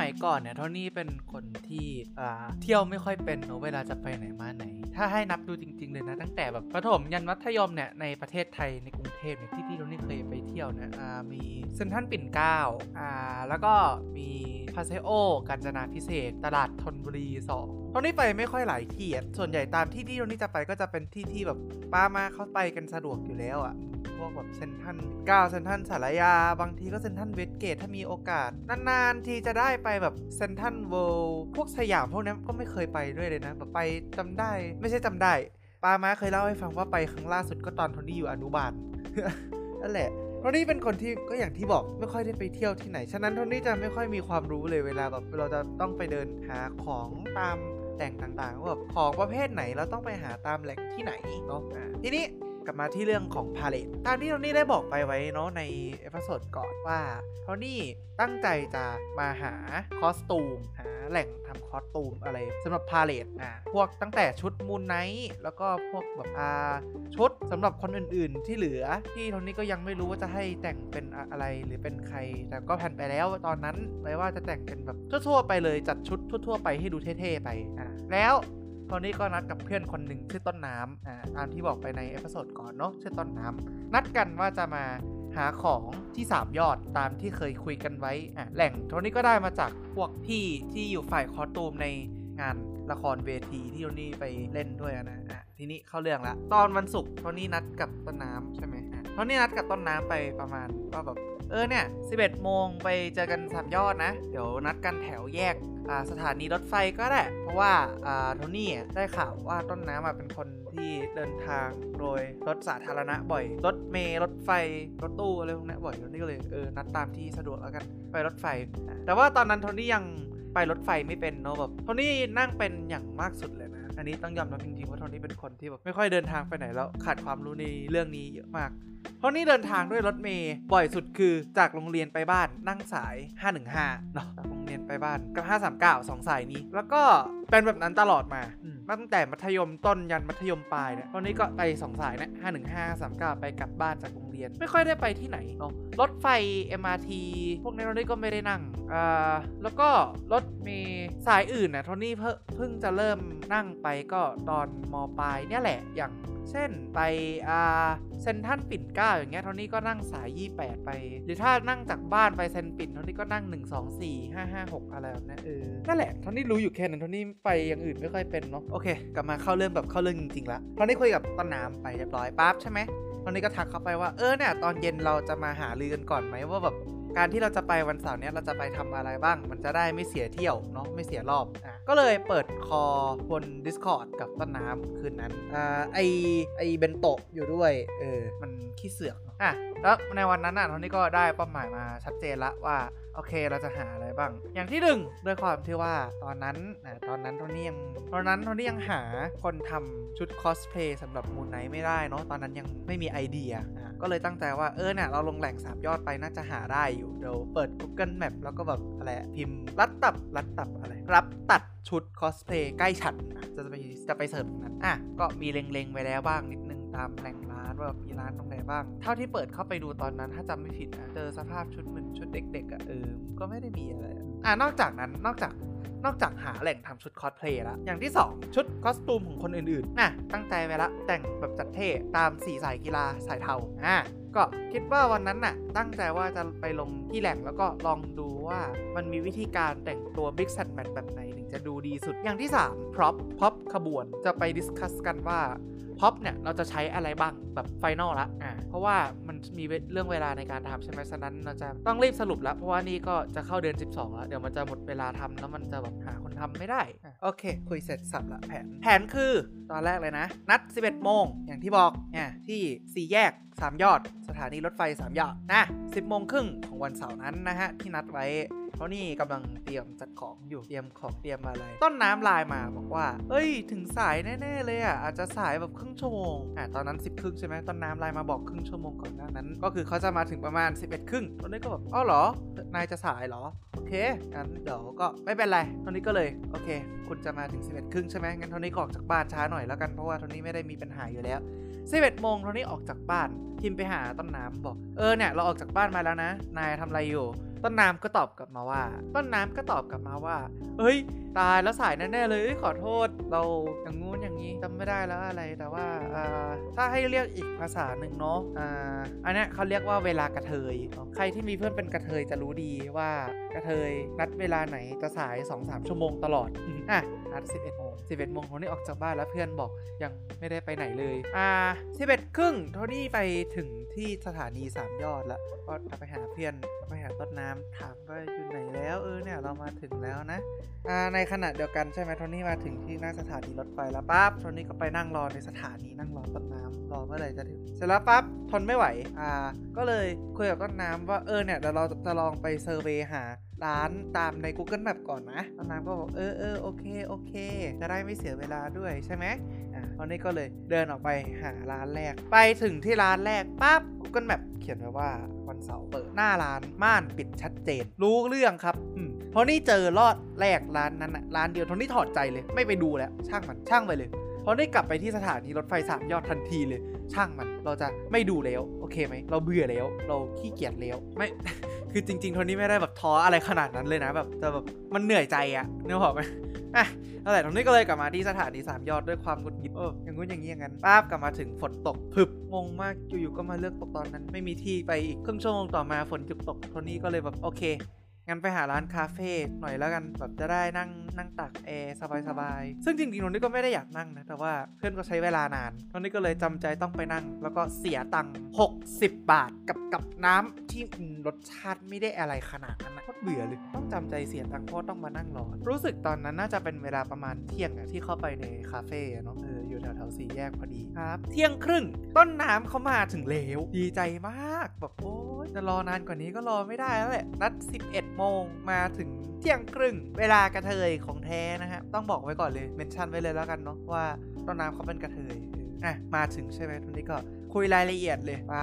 มัยก่อนเนี่ยโทนี่เป็นคนที่เที่ยวไม่ค่อยเป็นเวลาจะไปไหนมาไหน ถ้าให้นับดูจริง ๆ เลยนะตั้งแต่แบบประถมยันมัธยมเนี่ยในประเทศไทยในกรุงเทพเนี่ยที่ที่โทนี่เคยไปเที่ยวเนี่ยมีเซนทันปิ่นเกล้าอ่าแล้วก็มีพาเซโอกาญจนาพิเศษกตลาดทนบุรีสองโทนี่ไปไม่ค่อยหลายที่อะส่วนใหญ่ตามที่ที่โทนี่จะไปก็จะเป็นที่ที่แบบป้ามาเขาไปกันสะดวกอยู่แล้วอะพวกแบบเซนทันก็เซ็นทรัลศาลายา บางทีก็เซ็นทรัลเวสต์เกตถ้ามีโอกาส นานๆทีจะได้ไปแบบเซ็นทรัลเวิลด์พวกสยามพวกนี้ก็ไม่เคยไปด้วยเลยนะแบบไปจำได้ ไม่ใช่จำได้ป๊าม้าเคยเล่าให้ฟังว่าไปครั้งล่าสุดก็ตอนโทนี่อยู่อนุบาลนั่นแหละโทนี่เป็นคนที่ก็อย่างที่บอกไม่ค่อยได้ไปเที่ยวที่ไหน ฉะนั้นโทนี่จะไม่ค่อยมีความรู้เลยเวลาแบบเราจะต้องไปเดินหาของตาม แหล่งต่างๆว่าแบบของประเภทไหนเราต้องไปหาตามแหล่งที่ไหนเนาะอะทีนี้ กลับมาที่เรื่องของพาเหรดตามที่โทนี่ได้บอกไปไว้เนาะใน episode ก่อนว่าโทนี่ตั้งใจจะมาหา costume หาแหล่งทำ costume อะไรสำหรับพาเหรดอะพวกตั้งแต่ชุด Moon Knight แล้วก็พวกแบบอ่าชุดสำหรับคนอื่น ๆ ที่เหลือที่โทนี่ก็ยังไม่รู้ว่าจะให้แต่งเป็นอะไรหรือเป็นใคร แต่ก็แผนไปแล้วตอนนั้นไว้ว่าจะแต่งเป็นแบบทั่ว ๆ ไปเลยจัดชุดทั่ว ๆ ไปให้ดูเท่ ๆ ไปอะแล้ว ตอนนี้ก็นัดกับเพื่อนคนหนึ่งชื่อต้นน้ำอ่าตามที่บอกไปใน episode ก่อนเนาะชื่อต้นน้ำนัดกันว่าจะมาหาของที่ สามยอดตามที่เคยคุยกันไว้อะแหล่งโทนี่ก็ได้มาจากพวกพี่ที่อยู่ฝ่าย costume ในงานละครเวทีที่โทนี่ไปเล่นด้วยนะอะทีนี้เข้าเรื่องละ ตอนวันศุกร์โทนี่นัดกับต้นน้ำใช่ไหมอะโทนี่นัดกับต้นน้ำไปประมาณว่าแบบเออเนี่ย11โมงไปเจอกันสามยอดนะ เดี๋ยวนัดกันแถวแยก สถานีรถไฟก็ได้ เพราะว่าโทนี่ได้ข่าวว่าต้นน้ำเป็นคนที่เดินทางโดยรถสาธารณะบ่อย รถเมล์รถไฟ รถตู้อะไรพวกนี้บ่อยโทนี่ก็เลยเออนัดตามที่สะดวกแล้วกันไปรถไฟ แต่ว่าตอนนั้นโทนี่ยังไปรถไฟไม่เป็นเนาะแบบโทนี่นั่งเป็นอย่างมากสุดเลย อันนี้ต้องยอมรับจริงๆว่าโทนี่เป็นคนที่แบบไม่ค่อยเดินทางไปไหนแล้วขาดความรู้ในเรื่องนี้เยอะมากเพราะนี่เดินทางด้วยรถเมย์บ่อยสุดคือจากโรงเรียนไปบ้านนั่งสาย 515เนาะจากโรงเรียนไปบ้านกับ539สองสายนี้ แล้วก็เป็นแบบนั้นตลอดมาอืมตั้งแต่มัธยมต้นยันมัธยมปลายเนี่ยตอนนี้ก็ไปสองสายนะ515 39 ไปกลับบ้านจากโรงเรียนไม่ค่อยได้ไปที่ไหนเนาะรถไฟ MRT พวกนี้เราได้ก็ไม่ได้นั่งอ่าแล้วก็รถเมย์สายอื่นนะโทนี่เพิ่งเพิ่งจะเริ่มนั่งไปก็ตอนมปลายเนี่ยแหละอย่างเช่นไปอ่าเซนทรันปิ่นเกล้าอย่างเงี้ยโทนี่ก็นั่งสาย 28 ไป หรือถ้านั่งจากบ้านไปเซนปิ่นโทนี่ก็นั่ง 1 2 4 5 5 6 อะไรแบบนั้นเออนั่นแหละโทนี่รู้อยู่แค่นั้นโทนี่ไปอย่างอื่นไม่ค่อยเป็นเนาะโอเค กลับมาเข้าเรื่องแบบเข้าเรื่องจริงๆละโทนี่คุยกับต้นน้ำไปเรียบร้อยปั๊บใช่ไหม ตอนนี้ก็ทักเขาไปว่าเออเนี่ยตอนเย็นเราจะมาหาลือกันก่อนไหมว่าแบบการที่เราจะไปวันเสาร์เนี้ยเราจะไปทำอะไรบ้าง มันจะได้ไม่เสียเที่ยวเนาะไม่เสียรอบอะก็เลยเปิดคอบน Discord กับต้นน้ำคืนนั้นอ่าไอไอเบนโตะอยู่ด้วยเออมันขี้เสือกเน อะแล้วในวันนั้นอะทอนนี่ก็ได้เป้าหมายมาชัดเจนละว่าโอเคเราจะหาอะไรบ้าง อย่างที่หนึ่งด้วยความที่ว่าตอนนั้นอะตอนนั้นโทนี่ยังตอนนั้นโทนี่ยังหาคนทำชุดคอสเพลย์สำหรับมูนไนไม่ได้เนาะตอนนั้นยังไม่มีไอเดียก็เลยตั้งใจว่าเออเนี่ยเราลงแหล่งสามยอดไปน่าจะหาได้อยู่เดี๋ยวเปิด Google Map แล้วก็แบบอะไรพิมพ์รับตัดรับตัดอะไร รับตัดชุดคอสเพลย์ใกล้ฉันจะไปจะไป search ตรงนั้นอะก็มีเล็งๆไว้แล้วบ้างนิดนึง ตามแหล่งร้านว่ามีร้านตรงไหนบ้าง เท่าที่เปิดเข้าไปดูตอนนั้นถ้าจำไม่ผิดนะเจอสภาพชุดเหมือนชุดเด็กๆอะเออก็ไม่ได้มีอะไรอะนอกจากนั้นนอกจากนอกจากหาแหล่งทำชุดคอสเพลย์แล้ว อย่างที่ 2 ชุด costume ของคนอื่นๆ น่ะ ตั้งใจไว้ละ แต่งแบบจัดเท่ ตามสีสายกีฬาสายเทา อะ ก็คิดว่าวันนั้นน่ะ ตั้งใจว่าจะไปลงที่แหล่งแล้วก็ลองดูว่ามันมีวิธีการแต่งตัว mix and match แบบไหนถึงจะดูดีสุด อย่างที่3 prop prop ขบวน จะไป discuss กันว่า พ็อปเนี่ยเราจะใช้อะไรบ้างแบบ final ละอ่าเพราะว่ามันมีเรื่องเวลาในการทำใช่ไหมฉะนั้นเราจะต้องรีบสรุปแล้ว เพราะว่านี่ก็จะเข้าเดือน 12 แล้ว เดี๋ยวมันจะหมดเวลาทำแล้วมันจะแบบหาคนทำไม่ได้อะโอเค คุยเสร็จสับละแผน แผนคือตอนแรกเลยนะ นัด 11 โมง อย่างที่บอกเนี่ยที่สี่แยก 3 ยอด สถานีรถไฟ 3 ยอดนะ10โมงครึ่งของวันเสาร์นั้นนะฮะที่นัดไว้ เพราะนี่กำลังเตรียมจัดของอยู่เตรียมของเตรียมอะไร ต้นน้ำไลน์มาบอกว่า เอ้ย ถึงสายแน่ๆเลยอะอาจจะสายแบบครึ่งชั่วโมงอะตอนนั้น 10ครึ่งใช่ไหมต้นน้ำไลน์มาบอกครึ่งชั่วโมงก่อนหน้านั้น ก็คือเขาจะมาถึงประมาณ 11ครึ่งตอนนี้ก็แบบอ้าวเหรอนายจะสายเหรอโอเคงั้นเดี๋ยวก็ไม่เป็นไรตอนนี้ก็เลยโอเค คุณจะมาถึง 11ครึ่งใช่ไหมงั้นตอนนี้ก็ออกจากบ้านช้าหน่อยแล้วกันเพราะว่าตอนนี้ไม่ได้มีปัญหาอยู่แล้ว11โมงตอนนี้ออกจากบ้านพิมพ์ไปหาต้นน้ำบอกเออเนี่ยเราออกจากบ้านมาแล้วนะ นายทำอะไรอยู่ ต้นน้ำก็ตอบกลับมาว่า ต้นน้ำก็ตอบกลับมาว่าเฮ้ย ตายแล้วสายแน่ๆเลยเอ้ยขอโทษเราอย่างงู้นอย่างนี้จำไม่ได้แล้วอะไรแต่ว่าอ่าถ้าให้เรียกอีกภาษาหนึ่งเนาะอ่าอันนี้เขาเรียกว่าเวลากระเทย ใครที่มีเพื่อนเป็นกระเทยจะรู้ดีว่ากระเทยนัดเวลาไหนจะสาย 2-3 ชั่วโมงตลอดอะนัด11 โมง11โมงโทนี่ออกจากบ้านแล้วเพื่อนบอกยังไม่ได้ไปไหนเลย อ่า11ครึ่งโทนี่ไปถึงที่สถานีสามยอดแล้วก็ไปหาเพื่อนไปหาต้นน้ำถามว่าอยู่ไหนแล้วเออเนี่ยเรามาถึงแล้วนะ อ่าในขณะเดียวกันใช่ไหมโทนี่มาถึงที่หน้าสถานีรถไฟแล้วปั๊บโทนี่ก็ไปนั่งรอในสถานีนั่งรอต้นน้ำรอเมื่อไหร่จะถึงเสร็จแล้วปั๊บทนไม่ไหว อ่า ก็เลยคุยกับต้นน้ำว่าเออเนี่ยเดี๋ยวเราจะลองไปเซอร์เวย์หา ร้านตามใน Google Map ก่อนนะต้นน้ำก็บอกเออเออโอเคโอเค จะได้ไม่เสียเวลาด้วยใช่ไหมอ่าตอนนี้ก็เลยเดินออกไปหาร้านแรก ไปถึงที่ร้านแรกปั๊บ Google Map เขียนไว้ว่าวันเสาร์เปิดหน้าร้านม่านปิดชัดเจน รู้เรื่องครับอืมเพราะนี่เจอรอดแรกร้านนั้นร้านเดียวโทนี่ถอดใจเลยไม่ไปดูแล้วช่างมันช่างไปเลยพราะนี่กลับไปที่สถานีรถไฟสามยอดทันทีเลย ช่างมันเราจะไม่ดูแล้ว โอเคไหม เราเบื่อแล้ว เราขี้เกียจแล้วไม่ คือจริงๆโทนี่ไม่ได้แบบท้ออะไรขนาดนั้นเลยนะแบบแต่แบบมันเหนื่อยใจอะนึกออกไหมอะนั่นแหละโทนี่ก็เลยกลับมาที่สถานีสามยอดด้วยความหงุดหงิดเอออย่างงู้นอย่างนี้อย่างนั้นป้าบกลับมาถึงฝนตกพึบงงมากอยู่ๆก็มาเลือกตกตอนนั้น ไม่มีที่ไปอีกครึ่งชั่วโมงต่อมาฝนหยุดตกโทนี่ก็เลยแบบโอเค งั้นไปหาร้านคาเฟ่หน่อยแล้วกันแบบจะได้นั่งนั่งตักแอร์สบายๆซึ่งจริงๆโทนี่ก็ไม่ได้อยากนั่งนะแต่ว่าเพื่อนก็ใช้เวลานานโทนี่ก็เลยจำใจต้องไปนั่ง แล้วก็เสียตังค์60 บาทกับกับน้ำที่อืมรสชาติไม่ได้อะไรขนาดนั้นนะโคตรเบื่อเลยต้องจำใจเสียตังค์เพราะต้องมานั่งรอรู้สึกตอนนั้นน่าจะเป็นเวลาประมาณเที่ยงอะที่เข้าไปในคาเฟ่อะเนาะเอออยู่แถวๆสี่แยกพอดีครับ เที่ยงครึ่งต้นน้ำเขามาถึงแล้วดีใจมากแบบโอ้ยจะรอนานกว่านี้ก็รอไม่ได้แล้วแหละนัด 11โมงมาถึงเที่ยงครึ่งเวลากระเทยของแท้นะฮะต้องบอกไว้ก่อนเลยเมนชั่นไว้เลยแล้วกันเนาะว่าต้นน้ำเขาเป็นกระเทยอะมาถึงใช่ไหมทุนนี้ก็คุยรายละเอียดเลยว่า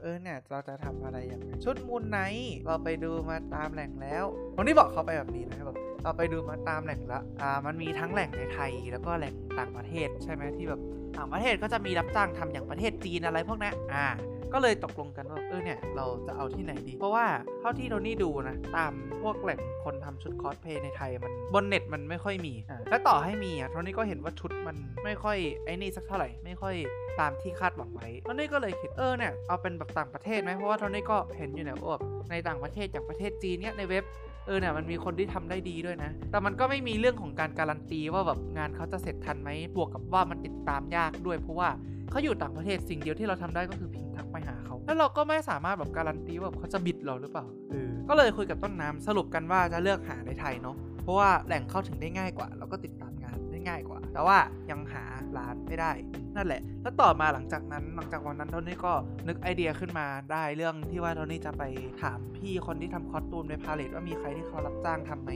เออเนี่ยเราจะทำอะไรอย่างไรชุดมูลไนเราไปดูมาตามแหล่งแล้วตรงนี้บอกเขาไปแบบนี้นะครับแบบเราไปดูมาตามแหล่งละอ่ามันมีทั้งแหล่งในไทยแล้วก็แหล่งต่างประเทศใช่ไหมที่แบบต่างประเทศก็จะมีรับจ้างทำอย่างประเทศจีนอะไรพวกนั้นอ่า ก็เลยตกลงกันว่าเออเนี่ยเราจะเอาที่ไหนดี เพราะว่าเท่าที่โทนี่ดูนะ ตามพวกแหล่งคนทำชุดคอสเพลย์ในไทยมันบนเน็ตมันไม่ค่อยมี และต่อให้มีอะโทนี่ก็เห็นว่าชุดมันไม่ค่อยไอ้นี่สักเท่าไหร่ไม่ค่อยตามที่คาดหวังไว้โทนี่ก็เลยคิดเออเนี่ยเอาเป็นแบบต่างประเทศไหมเพราะว่าโทนี่ก็เห็นอยู่เนี่ยว่าแบบในต่างประเทศอย่างประเทศจีนเนี่ยในเว็บเออเนี่ยมันมีคนที่ทำได้ดีด้วยนะ แต่มันก็ไม่มีเรื่องของการการันตีว่าแบบงานเขาจะเสร็จทันไหมบวกกับว่ามันติดตามยากด้วยเพราะว่าเขาอยู่ต่างประเทศสิ่งเดียวที่เราทำได้ก็คือพิ ทักไปหาเขา แล้วเราก็ไม่สามารถแบบการันตีว่าแบบเขาจะบิดเราหรือเปล่าเออก็เลยคุยกับต้นน้ำสรุปกันว่าจะเลือกหาในไทยเนาะเพราะว่าแหล่งเข้าถึงได้ง่ายกว่า แล้วก็ติดตามงานได้ง่ายกว่า แต่ว่ายังหา ร้านไม่ได้ นั่นแหละ แล้วต่อมาหลังจากนั้นหลังจากวันนั้นโทนี่ก็นึกไอเดียขึ้นมาได้เรื่องที่ว่าโทนี่จะไปถามพี่คนที่ทำคอสตูมในพาเลทว่ามีใครที่เขารับจ้างทำไหม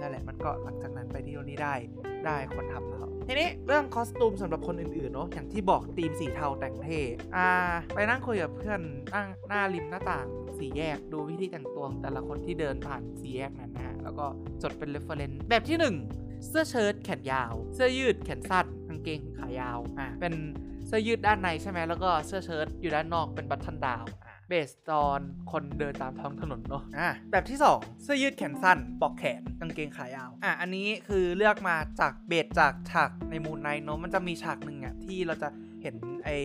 นั่นแหละมันก็หลังจากนั้นไปที่โทนี่ได้ได้คนทำแล้วทีนี้เรื่องคอสตูมสำหรับคนอื่นๆเนาะอย่างที่บอกธีมสีเทาแต่งเท่อ่าไปนั่งคุยกับเพื่อนนั่งหน้าริมหน้าต่างสี่แยกดูวิธีแต่งตัวของแต่ละคนที่เดินผ่านสี่แยกนั้นนะฮะแล้วก็จดเป็น reference แบบที่หนึ่งเสื้อเชิ้ตแขนยาว เสื้อยืดแขนสั้น เกงขายาวอะเป็นเสื้อยืดด้านในใช่ไหมแล้วก็เสื้อเชิ้ตอยู่ด้านนอกเป็น button down base ตอนคนเดินตามท้องถนนเนาะอะแบบที่ 2 เสื้อยืดแขนสั้น ปลอกแขนกางเกงขายาว อะอันนี้คือเลือกมาจาก base จากฉากใน Moon Knight เนาะมันจะมีฉากหนึ่งอะที่เราจะ เห็นไอ้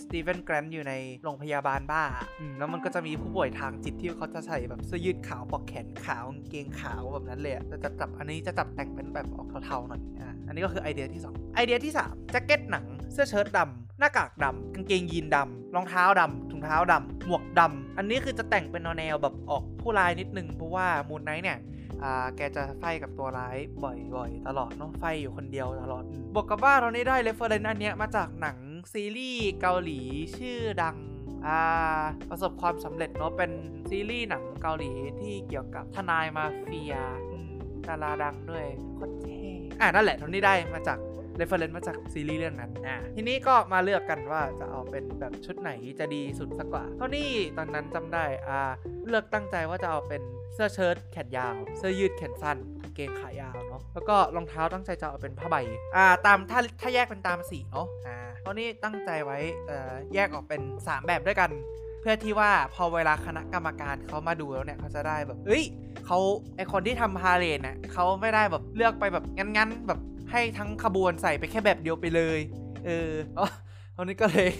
Steven Grant อยู่ในโรงพยาบาลบ้าอืมแล้วมันก็จะมีผู้ป่วยทางจิตที่เขาจะใส่แบบเสื้อยืดขาวปลอกแขนขาวกางเกงขาวแบบนั้นเลยอะแต่จะจับอันนี้จะจับแต่งเป็นแบบออกเทาๆหน่อยอะอันนี้ก็คือไอเดียที่ 2 ไอเดียที่3แจ็คเก็ตหนังเสื้อเชิ้ตดำหน้ากากดำกางเกงยีนดำรองเท้าดำถุงเท้าดำหมวกดำอันนี้คือจะแต่งเป็นแนวแบบออกผู้ร้ายนิดนึงเพราะว่า Moon Knight เนี่ยอ่าแกจะ fight กับตัวร้ายบ่อยๆ ตลอดเนาะ fight อยู่คนเดียวตลอดบวกกับว่าเรานี้ได้ reference อันเนี้ยมาจากหนัง ซีรีส์เกาหลีชื่อดังอ่าประสบความสำเร็จเนาะเป็นซีรีส์หนังเกาหลีที่เกี่ยวกับทนายมาเฟียอืมดาราดังด้วยโคตรเท่อ่านั่นแหละทั้งนี้ได้มาจาก reference มาจากซีรีส์เรื่องนั้นอ่าทีนี้ก็มาเลือกกันว่าจะเอาเป็นแบบชุดไหนจะดีสุดสักกว่า เท่านี้ตอนนั้นจำได้อ่าเลือกตั้งใจว่าจะเอาเป็นเสื้อเชิ้ตแขนยาว เสื้อยืดแขนสั้นกางเกงขายาวเนาะแล้วก็รองเท้าตั้งใจจะเอาเป็นผ้าใบอ่าตามถ้าถ้าแยกเป็นตามสีเนาะอ่าเท่านี้ตั้งใจไว้เอ่อแยกออกเป็น 3 แบบด้วยกันเพื่อที่ว่าพอเวลาคณะกรรมการเขามาดูแล้วเนี่ยเขาจะได้แบบเฮ้ยเขาไอคนที่ทำพาเหรดน่ะเขาไม่ได้แบบเลือกไปแบบงั้นๆแบบ ให้ทั้งขบวนใส่ไปแค่แบบเดียวไปเลย เออตอนนี้ก็เลย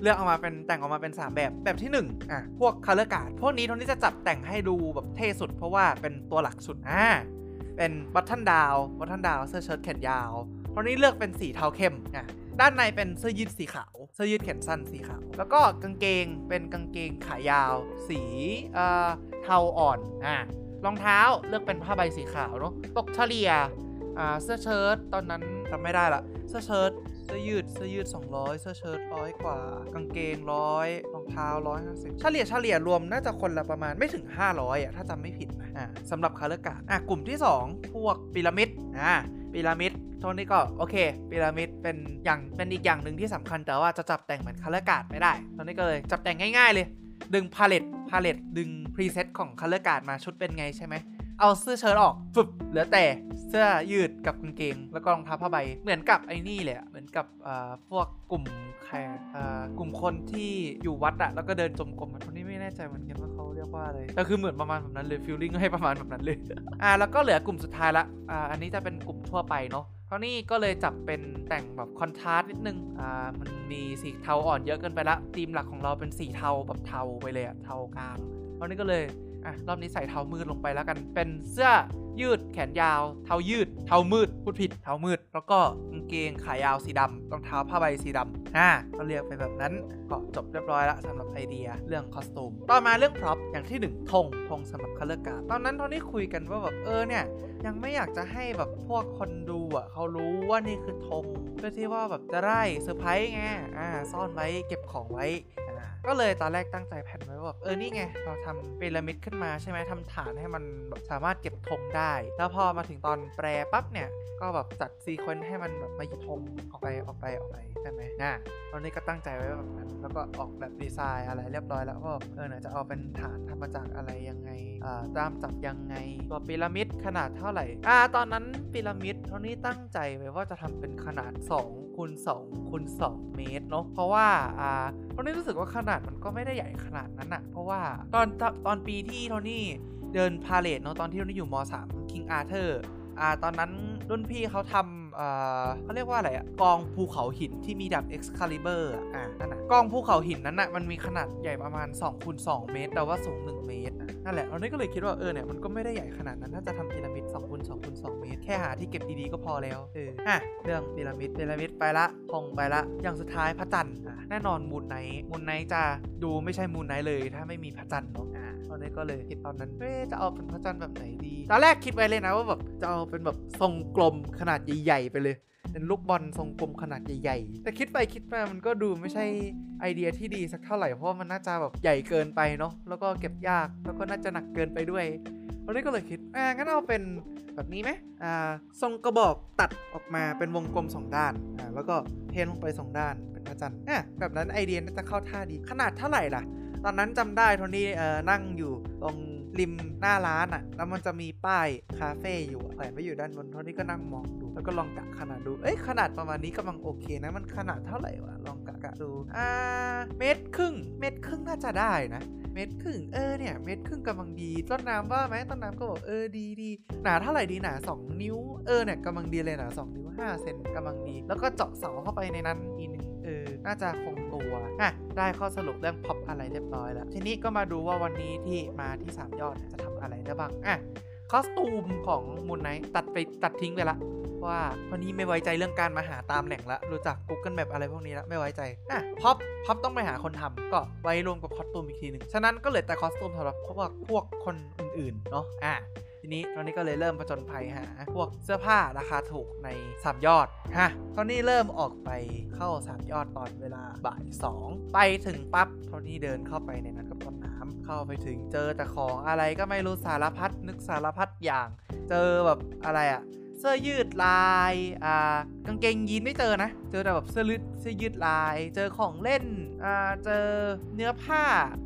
เลือกออกมาเป็นแต่งออกมาเป็น 3 แบบแบบที่1อะพวก color guard พวกนี้โทนี่จะจับแต่งให้ดูแบบเท่สุด เพราะว่าเป็นตัวหลักสุดอ่าเป็นบัตทันดาวบัตทันดาวเสื้อเชิ้ตแขนยาวตอนนี้เลือกเป็นสีเทาเข้มอะด้านในเป็นเสื้อยืดสีขาว เสื้อยืดแขนสั้นสีขาว แล้วก็กางเกงเป็นกางเกงขายาว สีเอ่อเทาอ่อนอ่ารองเท้าเลือกเป็นผ้าใบสีขาวเนาะตกเฉลี่ย อ่าเสื้อเชิ้ตตอนนั้นจำไม่ได้ละเสื้อเชิ้ตเสื้อยืดเสื้อยืด 200 เสื้อเชิ้ตร้อยกว่า กางเกงร้อยรองเท้าร้อยห้าสิบเฉลี่ยเฉลี่ยรวมน่าจะคนละประมาณไม่ถึง 500อะถ้าจำไม่ผิดนะอ่าสำหรับคาร์เลกาอะกลุ่มที่ 2 พวกพีระมิดอ่าพีระมิดโทนี้ก็โอเคพีระมิดเป็นอย่างเป็นอีกอย่างหนึ่งที่สำคัญแต่ว่าจะจับแต่งเหมือนคาร์การ์ดไม่ได้ตอนนี้ก็เลยจับแต่งง่าย ๆ เลย ดึงพาเลตพาเลตดึงพรีเซ็ตของคาร์การ์ดมาชุดเป็นไงใช่ไหม เอาเสื้อเชิ้ตออกฟึบเหลือแต่เสื้อยืดกับกางเกง แล้วก็รองเท้าผ้าใบ เหมือนกับไอ้นี่เลยเหมือนกับพวกกลุ่มแครกลุ่มคนที่อยู่วัดอะแล้วก็เดินจมกรมคนนี้ไม่แน่ใจเหมือนกันว่าเขาเรียกว่าอะไรแต่คือเหมือนประมาณแบบนั้นเลยฟิลลิ่งให้ประมาณแบบนั้นเลยอ่าแล้วก็เหลือกลุ่มสุดท้ายละอ่าอันนี้จะเป็นกลุ่มทั่วไปเนาะคราวนี้ก็เลยจับเป็นแต่งแบบคอนทราสต์นิดนึง อ่า มันมีสีเทาอ่อนเยอะเกินไปละ ธีมหลักของเราเป็นสีเทาแบบเทาไปเลยอะเทากลางครานี้ก็เลย อะรอบนี้ใส่เท้ามืดลงไปแล้วกัน เป็นเสื้อ ยืดแขนยาว เทายืด เทามืด พูดผิด เทามืด แล้วก็กางเกงขายาวสีดำรองเท้าผ้าใบสีดำอ่าก็เรียกไปแบบนั้น ก็จบเรียบร้อยละสำหรับไอเดียเรื่อง costume ต่อมาเรื่อง prop อย่างที่1ธงธงสำหรับ color guard ตอนนั้นตอนนี้คุยกันว่าแบบเออเนี่ยยังไม่อยากจะให้แบบพวกคนดูอะเขารู้ว่านี่คือธงเพื่อที่ว่าแบบจะได้เซอร์ไพรส์ไงอ่าซ่อนไว้เก็บของไว้ก็เลยตอนแรกตั้งใจแผนไว้ว่าเออนี่ไงเราทำพีระมิดขึ้นมาใช่ไหมทำฐานให้มันแบบสามารถเก็บธงได้แล้วพอมาถึงตอนแปรปั๊บเนี่ยก็แบบจัดซีเควนต์ให้มันแบบมาหยิบธงออกไปออกไปออกไปใช่ไหมนะตอนนี้ก็ตั้งใจไว้แบบนั้นแล้วก็ออกแบบดีไซน์อะไรเรียบร้อยแล้วว่าเออเนี่ยจะเอาเป็นฐานทำมาจากอะไรยังไงอ่าตามจับยังไงตัวพีระมิดขนาดเท่าไหร่อ่าตอนนั้นพีระมิดเท่านี้ตั้งใจไว้ว่าจะทำเป็นขนาด2คูณ2คูณ2เมตรเนาะเพราะว่าอ่าตอนนี้รู้สึกว่าขนาดมันก็ไม่ได้ใหญ่ขนาดนั้นอะเพราะว่าตอนตอนปีที่โทนี่ เดินพาเลทเนาะตอนที่โทนี่อยู่ม .3 King Arthur อ่าตอนนั้นรุ่นพี่เขาทำอ่า เขาเรียกว่าอะไรอะกองภูเขาหินที่มีดับ Excalibur อะนั่นนะกองภูเขาหินนั้นอะมันมีขนาดใหญ่ประมาณ2คูณ2เมตร แต่ว่าสูง 1 เมตรนั่นแหละเราก็เลยคิดว่าเออเนี่ยมันก็ไม่ได้ใหญ่ขนาดนั้นถ้าจะทำพีระมิด2คูณ2คูณ2เมตร แค่หาที่เก็บดีๆก็พอแล้วเอออะเรื่องพีระมิดพีระมิดไปละพองไปละ อย่างสุดท้ายพระจันทร์แน่นอน Moon Knight Moon Knight จะดูไม่ใช่ Moon Knight เลย ถ้าไม่มีพระจันทร์เนาะตอนนี้ก็เลยคิดตอนนั้นเอ๊จะเอาเป็นพระจันทร์แบบไหนดีตอนแรกคิดไว้เลยนะว่าแบบจะเอาเป็นแบบทรงกลมขนาดใหญ่ๆไปเลย เป็นลูกบอลทรงกลมขนาดใหญ่ๆ แต่คิดไปคิดมามันก็ดูไม่ใช่ไอเดียที่ดีสักเท่าไหร่เพราะมันน่าจะแบบใหญ่เกินไปเนาะแล้วก็เก็บยากแล้วก็น่าจะหนักเกินไปด้วยเราได้ก็เลยคิดอ่างั้นเอาเป็นแบบนี้ไหมอ่าทรงกระบอกตัดออกมาเป็นวงกลม2ด้านอ่าแล้วก็เทนลงไป2ด้านเป็นพระจันทร์อะแบบนั้นไอเดียน่าจะเข้าท่าดีขนาดเท่าไหร่ล่ะ ตอนนั้นจำได้โทนี่เอ่อนั่งอยู่ตรงริมหน้าร้านอะ่ะ แล้วมันจะมีป้ายคาเฟ่อยู่แขวนไว้อยู่ด้านบนโทนี่ก็นั่งมองดู แล้วก็ลองกะขนาดดู เอ้ยขนาดประมาณนี้กำลังโอเคนะ มันขนาดเท่าไหร่วะ ลองกะกะดู อ่า เมตรครึ่ง เมตรครึ่งน่าจะได้นะ เมตรครึ่ง เออเนี่ย เมตรครึ่งกำลังดี ต้นน้ำว่าไหมต้นน้ำก็บอกเออดีดี หนาเท่าไหร่ดีหนา 2 นิ้ว เออเนี่ยกำลังดีเลยหนา2นิ้ว5เซนกำลังดี แล้วก็เจาะเสาเข้าไปในนั้นอีกหนึ่งเออ น่าจะคงตัว อะ ได้ข้อสรุปเรื่องพ็อปอะไรเรียบร้อยแล้ว ทีนี้ก็มาดูว่าวันนี้ที่มาที่3ยอดจะทำอะไรได้บ้าง อะ costume ของ Moon Knight ตัดไปตัดทิ้งไปละ ว่าวันนี้ไม่ไว้ใจเรื่องการมาหาตามแหล่งละรู้จัก Google Map อะไรพวกนี้ละไม่ไว้ใจอะพ็อปพ็อปต้องไปหาคนทำก็ไว้รวมกับ costume อีกทีหนึ่งฉะนั้นก็เหลือแต่ costume สำหรับพวกพวกคนอื่นๆเนาะอะทีนี้ตอนนี้ก็เลยเริ่มประจนภัยหา พวกเสื้อผ้าราคาถูกใน3ยอดฮะตอนนี้เริ่มออกไปเข้า3ยอดตอนเวลาบ่าย2ไปถึงปั๊บตอนนี้เดินเข้าไปในนั้นกับต้นน้ำเข้าไปถึงเจอแต่ของอะไรก็ไม่รู้สารพัดนึกสารพัดอย่าง เจอแบบอะไรอะ เสื้อยืดลายอ่ากางเกงยีนไม่เจอนะ เจอแต่แบบเสื้อยืดเสื้อยืดลาย เจอของเล่นอ่าเจอเนื้อผ้า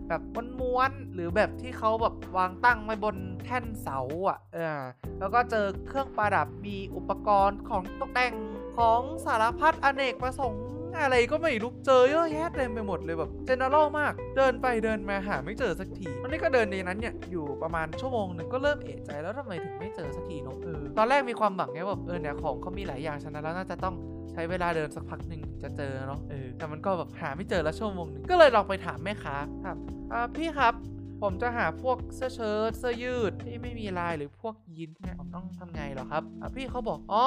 แบบม้วนๆหรือแบบที่เขาแบบวางตั้งไว้บนแท่นเสาอะเออแล้วก็เจอเครื่องประดับมีอุปกรณ์ของตกแต่งของสารพัดอเนกประสงค์ อะไรก็ไม่รู้เจอเยอะแยะเต็มไปหมดเลยแบบเจเนอเรลมาก เดินไปเดินมาหาไม่เจอสักทีตอนนี้ก็เดินในนั้นเนี่ยอยู่ประมาณชั่วโมงหนึ่งก็เริ่มเอะใจแล้วทำไมถึงไม่เจอสักทีเนอะเออตอนแรกมีความหวังไงแบบเออเนี่ยของเขามีหลายอย่างฉะนั้นแล้วน่าจะต้องใช้เวลาเดินสักพักหนึ่งจะเจอเนาะเออแต่มันก็แบบหาไม่เจอแล้วชั่วโมงหนึ่งก็เลยลองไปถามแม่ค้าถามอ่าพี่ครับ ผมจะหาพวกเสื้อเชิ้ตเสื้อยืดที่ไม่มีลายหรือพวกยีนส์เนี่ยผมต้องทำไงหรอครับอะพี่เขาบอกอ๋อ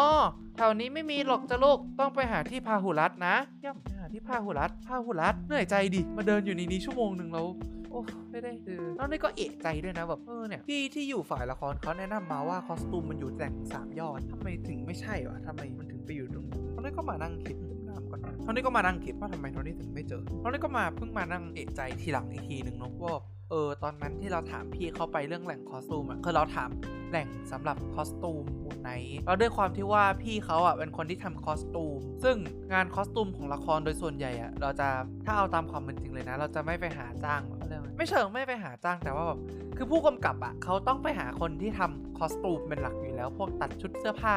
แถวนี้ไม่มีหรอกจะลูกต้องไปหาที่พาหุรัตน์นะย่ำไปหาที่พาหุรัตน์พาหุรัตน์เหนื่อยใจดิมาเดินอยู่ในนี้ชั่วโมงหนึ่งแล้วโอ้ไม่ได้เออแล้วนี่ก็เอะใจด้วยนะแบบเออเนี่ยที่ที่อยู่ฝ่ายละครเขาแนะนำมาว่าคอสตูมมันอยู่แต่งสามยอดทำไมถึงไม่ใช่วะทำไมมันถึงไปอยู่ตรงนู้นตอนนี้ก็มานั่งคิดน้ำก่อนโทนี่ก็มานั่งคิดว่าทำไมตอนนี้ถึงไม่เจอโทนี่ก็มาเพิ่งมานั่งเอะใจทีหลังอีกทีหนึ่งเนาะว่า ออตอนนั้นที่เราถามพี่เข้าไปเรื่องแหล่ง costume อะคือเราถามแหล่งสำหรับ costume Moon Knight แล้วด้วยความที่ว่าพี่เขาอะเป็นคนที่ทำ costume ซึ่งงาน costume ของละครโดยส่วนใหญ่อะเราจะถ้าเอาตามความเป็นจริงเลยนะ เราจะไม่ไปหาจ้างเรื่องไม่เชิงไม่ไปหาจ้างแต่ว่าแบบคือผู้กำกับอะเขาต้องไปหาคนที่ทำ costume เป็นหลักอยู่แล้ว พวกตัดชุดเสื้อผ้า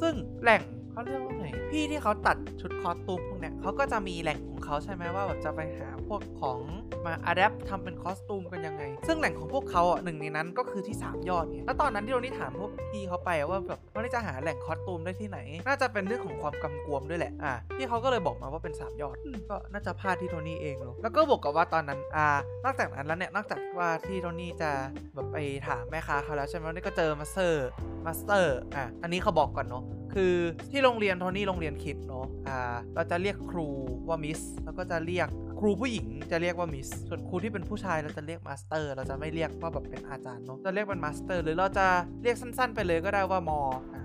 ซึ่งแหล่ง เขาเรียกว่าไงพี่ที่เขาตัดชุด costume พวกเนี้ยเขาก็จะมีแหล่งของเขาใช่ไหมว่าแบบจะไปหาพวกของมา adapt ทำเป็น costume กันยังไง ซึ่งแหล่งของพวกเขาอะหนึ่งในนั้นก็คือที่ 3 ยอดไงแล้วตอนนั้นที่เรานี่ถามพวกพี่เขาไปว่าแบบว่าจะหาแหล่ง costume ได้ที่ไหน น่าจะเป็นเรื่องของความกำกวมด้วยแหละอะพี่เขาก็เลยบอกมาว่าเป็น3ยอดก็น่าจะพลาดที่โทนี่เองเนาะแล้วก็บอกกับว่าตอนนั้นอ่านอกจากนั้นแล้วเนี่ยนอกจากว่าที่โทนี่จะแบบไปถามแม่ค้าเขาแล้วใช่ไหมนี่ก็เจอ master master อะอันนี้เขาบอกก่อนเนาะคือที่โรงเรียนโทนี่โรงเรียนคริสต์เนาะอ่าเราจะเรียกครูว่า Miss แล้วก็จะเรียกครูผู้หญิงจะเรียกว่า Miss ส่วนครูที่เป็นผู้ชายเราจะเรียก master เราจะไม่เรียกว่าแบบเป็นอาจารย์เนาะจะเรียกเป็น master หรือเราจะเรียกสั้น ๆ ไปเลยก็ได้ว่ามอ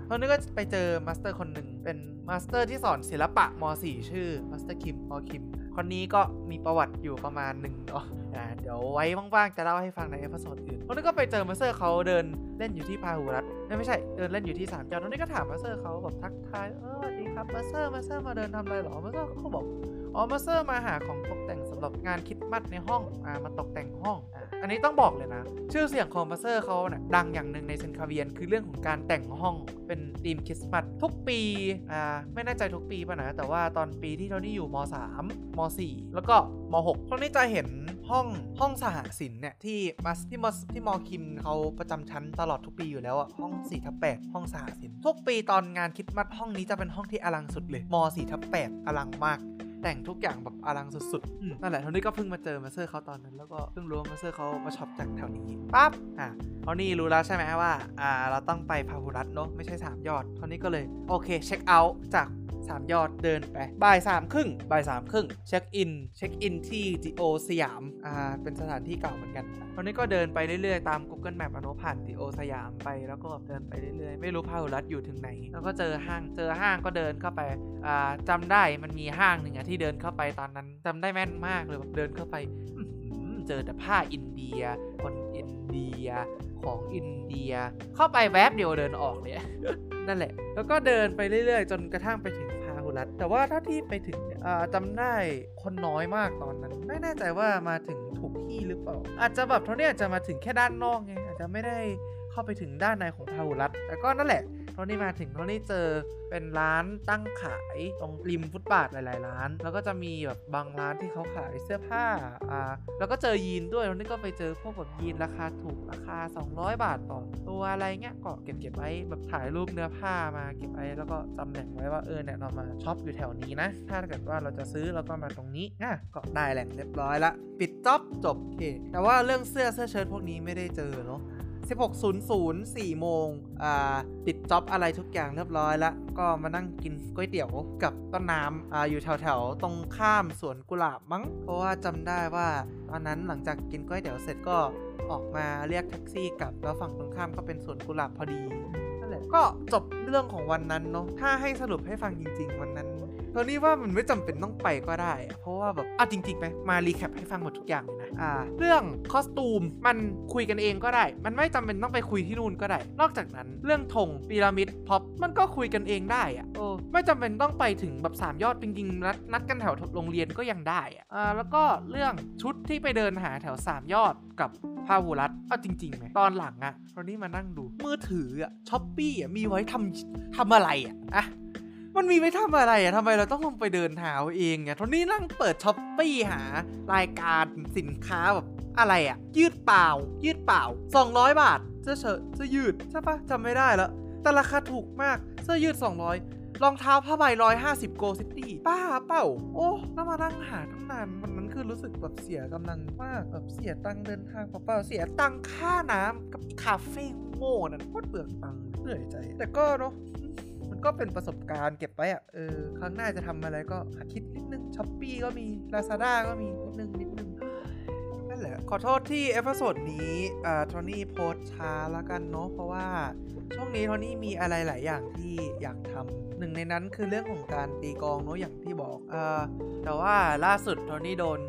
โทนี่ก็ไปเจอ master คนหนึ่งเป็น master ที่สอนศิลปะม .4 ชื่อ master คิมมอคิมคนนี้ก็มีประวัติอยู่ประมาณหนึ่งเนาะอ่าเดี๋ยวไว้ว่างๆจะเล่าให้ฟังใน episode อื่นโทนี่ก็ไปเจอ master เขาเดินเล่นอยู่ที่พาหุรัด ไม่ใช่เดินเล่นอยู่ที่สามยอดโทนี่ก็ถาม master เขาแบบทักทายเออสวัสดีครับ master master มาเดินทำอะไรหรอ master เขาบอกอ๋อ master มาหาของตกแต่งสำหรับงานคริสต์มาสในห้องอ่ามาตกแต่งห้องอ่า อันนี้ต้องบอกเลยนะ ชื่อเสียงของ master เขาเนี่ยดังอย่างหนึ่งในเซนต์คาเบรียล คือเรื่องของการแต่งห้องเป็นธีมคริสต์มาสทุกปีอ่าไม่แน่ใจทุกปีป่ะนะแต่ว่าตอนปีที่เรานี่อยู่ม 3ม 4 แล้วก็ม6โทนี่จะเห็นห้องห้องสหศิลป์เนี่ยที่มาที่มที่มอคิมเขาประจำชั้นตลอดทุกปีอยู่แล้วอะห้อง4ทับ8ห้องสหศิลป์ทุกปีตอนงานคริดมัดห้องนี้จะเป็นห้องที่อลังสุดเลยม4ทับ8อลังมาก แต่งทุกอย่างแบบอลังสุดๆอืมนั่นแหละโทนี่ก็เพิ่งมาเจอ master เขาตอนนั้น แล้วก็เพิ่งรู้ว่า master เขามา shop จากแถวนี้ปั๊บอะโทนี่รู้แล้วใช่ไหมว่าอ่าเราต้องไปพาหุรัตน์เนาะไม่ใช่3ยอดโทนี่ก็เลยโอเค check out จาก 3 ยอดเดินไปบ่ายสามครึ่งบ่ายสามครึ่ง check in check in ที่ดิโอลด์สยามอ่าเป็นสถานที่เก่าเหมือนกันโทนี่ก็เดินไปเรื่อยๆ ตาม Google Map เนาะผ่านดิโอลด์สยามไปแล้วก็เดินไปเรื่อยๆ ไม่รู้พาหุรัดอยู่ถึงไหน แล้วก็เจอห้างเจอห้างก็เดินเข้าไปอ่าจำได้มันมีห้างหนึ่งอะที่เดินเข้าไปตอนนั้นจำได้แม่นมากเลยแบบเดินเข้าไปเจอแต่ผ้าอินเดีย คนอินเดียของอินเดีย เข้าไปแวบเดียวเดินออกเลยนั่นแหละ แล้วก็เดินไปเรื่อยๆ จนกระทั่งไปถึง รัตน์แต่ว่าถ้าที่ไปถึงเนี่ยอ่าจำได้คนน้อยมากตอนนั้น ไม่แน่ใจว่ามาถึงถูกที่หรือเปล่า อาจจะแบบเท่านี้อาจจะมาถึงแค่ด้านนอกไงอาจจะไม่ได้เข้าไปถึงด้านในของพาหุรัตแต่ก็นั่นแหละ เท่านี้มาถึงเท่านี้เจอเป็นร้านตั้งขายตรงริมฟุตบาทหลาย ๆ ร้าน แล้วก็จะมีแบบบางร้านที่เขาขายเสื้อผ้าอ่าแล้วก็เจอยีนด้วยแล้วนี่ก็ไปเจอพวกแบบยีนราคาถูกราคา 200 บาทต่อตัวอะไรเงี้ยก็เก็บเก็บไว้แบบถ่ายรูปเนื้อผ้ามาเก็บไว้แล้วก็จำแหล่งไว้ว่าเออเนี่ยเรามาช็อปอยู่แถวนี้นะ ถ้าเกิดว่าเราจะซื้อเราก็มาตรงนี้อะก็ได้แหล่งเรียบร้อยละ ปิดจ็อบจบโอเคแต่ว่าเรื่องเสื้อเสื้อเชิ้ตพวกนี้ไม่ได้เจอเนาะ 16.00 4โมงอ่าปิดจ็อบอะไรทุกอย่างเรียบร้อยแล้ว ก็มานั่งกินก๋วยเตี๋ยวกับต้นน้ำอ่าอยู่แถวๆ ตรงข้ามสวนกุหลาบมั้ง เพราะว่าจำได้ว่าตอนนั้นหลังจากกินก๋วยเตี๋ยวเสร็จก็ออกมาเรียกแท็กซี่กลับแล้วฝั่งตรงข้ามก็เป็นสวนกุหลาบพอดีนั่นแหละก็จบเรื่องของวันนั้นเนาะถ้าให้สรุปให้ฟังจริง ๆ วันนั้นโทนี่ว่ามันไม่จำเป็นต้องไปก็ได้ เพราะว่าแบบอะจริงๆไหมมา recap ให้ฟังหมดทุกอย่างเลย อ่าเรื่อง costume มันคุยกันเองก็ได้ มันไม่จำเป็นต้องไปคุยที่นู่นก็ได้ นอกจากนั้นเรื่องธงพีระมิดพ็อปมันก็คุยกันเองได้อะโอ้ไม่จำเป็นต้องไปถึงแบบสามยอดจริงๆนัดนัดกันแถวโรงเรียนก็ยังได้อะอ่าแล้วก็เรื่องชุดที่ไปเดินหาแถวสามยอดกับพาหุรัตน์เอาจริงๆไหมตอนหลังอะโทนี่มานั่งดูมือถืออะ Shopee อะมีไว้ทำทำอะไรอะอะ มันมีไว้ทำอะไรอะทำไมเราต้องลงไปเดินหาเอาเองอะโทนี่นั่งเปิด Shopee หารายการสินค้าแบบอะไรอะยืดเปล่า ยืดเปล่า 200 บาทเสื้อเชิ้ตเสื้อยืดใช่ปะจำไม่ได้แล้วแต่ราคาถูกมากเสื้อยืด 200รองเท้าผ้าใบร้อยห้าสิบโกซิตี้ป้าเป่า โอ้น่ามานั่งหาตั้งนานวันนั้นคือรู้สึกแบบเสียกำลังมากแบบเสียตังเดินทางเปล่าเสียตังค่าน้ำกับคาเฟ่โง่นั่นโคตรเปลืองตังเหนื่อยใจ แต่ก็เนาะ ก็เป็นประสบการณ์เก็บไว้อะเออครั้งหน้าจะทำอะไรก็คิดนิดนึง Shopee ก็มี Lazada ก็มีนิดนึงนิดนึงนั่นแหละ ขอโทษที่ episode นี้อ่าโทนี่โพสช้าแล้วกันเนาะเพราะว่าช่วงนี้โทนี่มีอะไรหลายอย่างที่อยากทำหนึ่งในนั้นคือเรื่องของการตีกองเนาะอย่างที่บอกอ่าแต่ว่าล่าสุดโทนี่โดน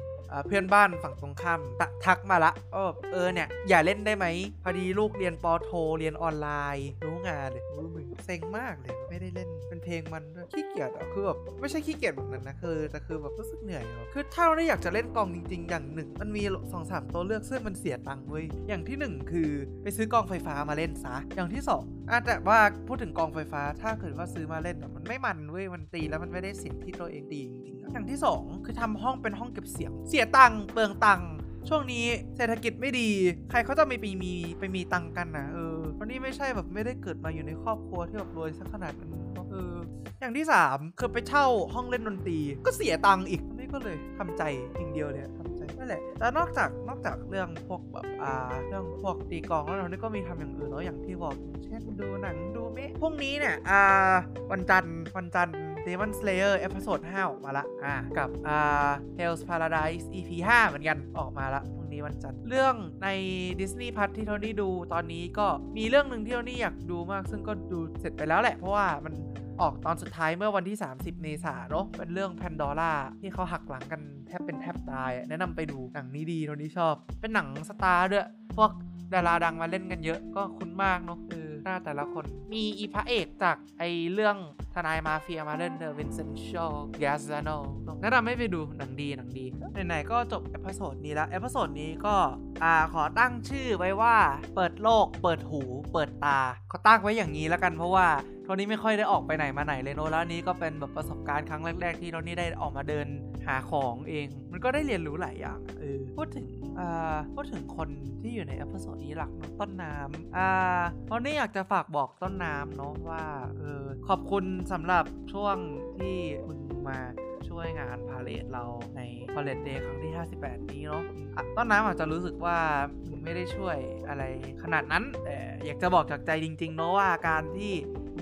เพื่อนบ้านฝั่งตรงข้ามตะทักมาละเออเออเนี่ยอย่าเล่นได้ไหมพอดีลูกเรียนปอโทเรียนออนไลน์รู้งานเลยรู้มึงเซ็งมากเลยไม่ได้เล่นเป็นเพลงมันด้วยขี้เกียจอะคือแบบไม่ใช่ขี้เกียจแบบนั้นนะคือแต่คือแบบรู้สึกเหนื่อยอะคือถ้าเราได้อยากจะเล่นกลองจริง ๆ อย่างหนึ่ง มันมีสองสามตัวเลือกซึ่งมันเสียตังค์เว้ยอย่างที่หนึ่งคือไปซื้อกลองไฟฟ้ามาเล่นซะอย่างที่สองอาจจะว่าพูดถึงกลองไฟฟ้าถ้าเกิดว่าซื้อมาเล่นอะมันไม่มันเว้ยมันตีแล้วมันไม่ได้เสียงที่ตัวเองตีจริงๆอะอย่างที่สองคือทำห้องเป็นห้องเก็บเสียงเสียยตังค์เปลืองตังค์ช่วงนี้เศรษฐกิจไม่ดี ใครเขาจะไม่ไปมีไปมีตังค์กันนะเออวันนี้ไม่ใช่แบบไม่ได้เกิดมาอยู่ในครอบครัวที่แบบรวยสักขนาดนั้นเนอะเออย่างที่ 3 คือไปเช่าห้องเล่นดนตรี ก็เสียตังค์อีกนี่ก็เลยทำใจอย่างเดียวเนี่ยทำใจนั่นแหละแล้วนอกจากนอกจากเรื่องพวกแบบอ่าเรื่องพวกตีกลองแล้วเรานี่ก็มีทำอย่างอื่นเนาะอย่างที่บอกเช่นดูหนังดูเมะพรุ่งนี้เนี่ยอ่าวันจันทร์วันจันทร์ Demon Slayer episode 5ออกมาละอ่ากับอ่า Hell's Paradise EP 5 เหมือนกันออกมาละพรุ่งนี้วันจันทร์เรื่องใน Disney Plus ที่โทนี่ดูตอนนี้ก็มีเรื่องหนึ่งที่โทนี่อยากดูมาก ซึ่งก็ดูเสร็จไปแล้วแหละ เพราะว่ามันออกตอนสุดท้ายเมื่อวันที่ 30 เมษายนเนอะเป็นเรื่อง Pandora ที่เขาหักหลังกันแทบเป็นแทบตาย แนะนำไปดูหนังนี้ดีโทนี่ชอบ เป็นหนังสตาร์ด้วยพวกดาราดังมาเล่นกันเยอะก็คุ้นมากเนาะเออ หน้าแต่ละคน มีอีพระเอกจากไอเรื่องทนายมาเฟียมาเล่นเดอะ Vincenzo Cassano แนะนำให้ไปดูหนังดีหนังดีไหนๆก็จบ episode นี้แล้ว episode นี้ก็อ่าขอตั้งชื่อไว้ว่าเปิดโลก เปิดหู เปิดตาเขาตั้งไว้อย่างนี้แล้วกันเพราะว่าโทนี่ไม่ค่อยได้ออกไปไหนมาไหนเลยเนอะแล้ววันนี้ก็เป็นแบบประสบการณ์ครั้งแรก ๆ ที่โทนี่ได้ออกมาเดิน หาของเอง มันก็ได้เรียนรู้หลายอย่างเออพูดถึงอ่าพูดถึงคนที่อยู่ใน episode นี้หลักเนอะต้นน้ำอ่าโทนี่อยากจะฝากบอกต้นน้ำเนาะว่าเออขอบคุณสำหรับช่วงที่คุณมาช่วยงานพาเหรดเราใน College Day ครั้งที่ 58 นี้เนาะะต้นน้ำอาจจะรู้สึกว่าไม่ได้ช่วยอะไรขนาดนั้นแต่อยากจะบอกจากใจจริงๆเนาะว่าการที่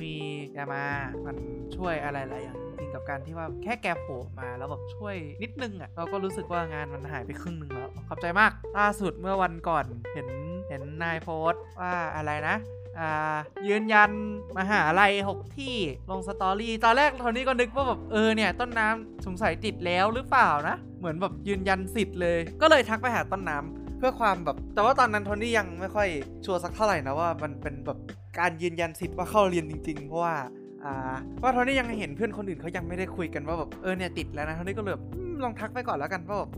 มีแกมามันช่วยอะไรหลายอย่าง กับการที่ว่าแค่แกโผล่มาแล้วแบบช่วยนิดนึงอะ่ะเราก็รู้สึกว่างานมันหายไปครึ่งหนึ่งแล้วขอบใจมากล่าสุดเมื่อวันก่อนเห็นเห็นนายโพสว่าอะไรนะอ่ายืนยันมหาลัย6ที่ลงสตอรี่ตอนแรกโทนี่ก็นึกว่าแบบเออเนี่ยต้นน้ำสงสัยติดแล้วหรือเปล่านะ เหมือนแบบยืนยันสิทธิ์เลย ก็เลยทักไปหาต้นน้ำเพื่อความแบบ แต่ว่าตอนนั้นโทนี่ยังไม่ค่อยชัวร์สักเท่าไหร่นะว่ามันเป็นแบบการยืนยันสิทธิ์ว่าเข้าเรียนจริงๆ เพราะว่า อ่าว่าโทนี่ยังเห็นเพื่อนคนอื่นเขายังไม่ได้คุยกันว่าแบบเออเนี่ยติดแล้วนะโทนี่ก็เลยลองทักไปก่อนแล้วกันว่าแบบ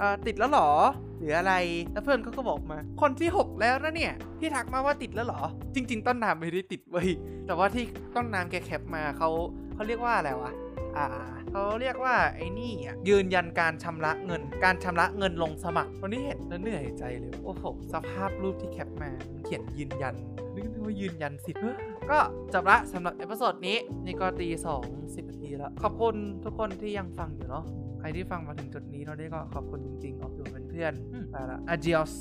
อ่าติดแล้วหรอหรืออะไรแล้วเพื่อนเขาก็บอกมา คนที่ 6 แล้วนะเนี่ยที่ทักมาว่าติดแล้วหรอ จริง ๆ ต้นน้ำไม่ได้ติดเว้ยแต่ว่าที่ต้นน้ำแกแคปมาเขาเขาเรียกว่าอะไรวะอ่าเขาเรียกว่าไอ้นี่ยืนยันการชำระเงิน การชำระเงินลงสมัครวันนี้เห็นแล้วเหนื่อยใจเลย โอ้โห สภาพรูปที่ cap มา เขียนยืนยันนึกว่ายืนยันสิทธิ์ ก็จบละสำหรับ episode นี้นี่ก็ตีสองสิบนาทีแล้ว ขอบคุณทุกคนที่ยังฟังอยู่เนาะใครที่ฟังมาถึงจุดนี้เราได้ก็ขอบคุณจริงๆออกอยู่เป็นเพื่อนอืมไปละ adios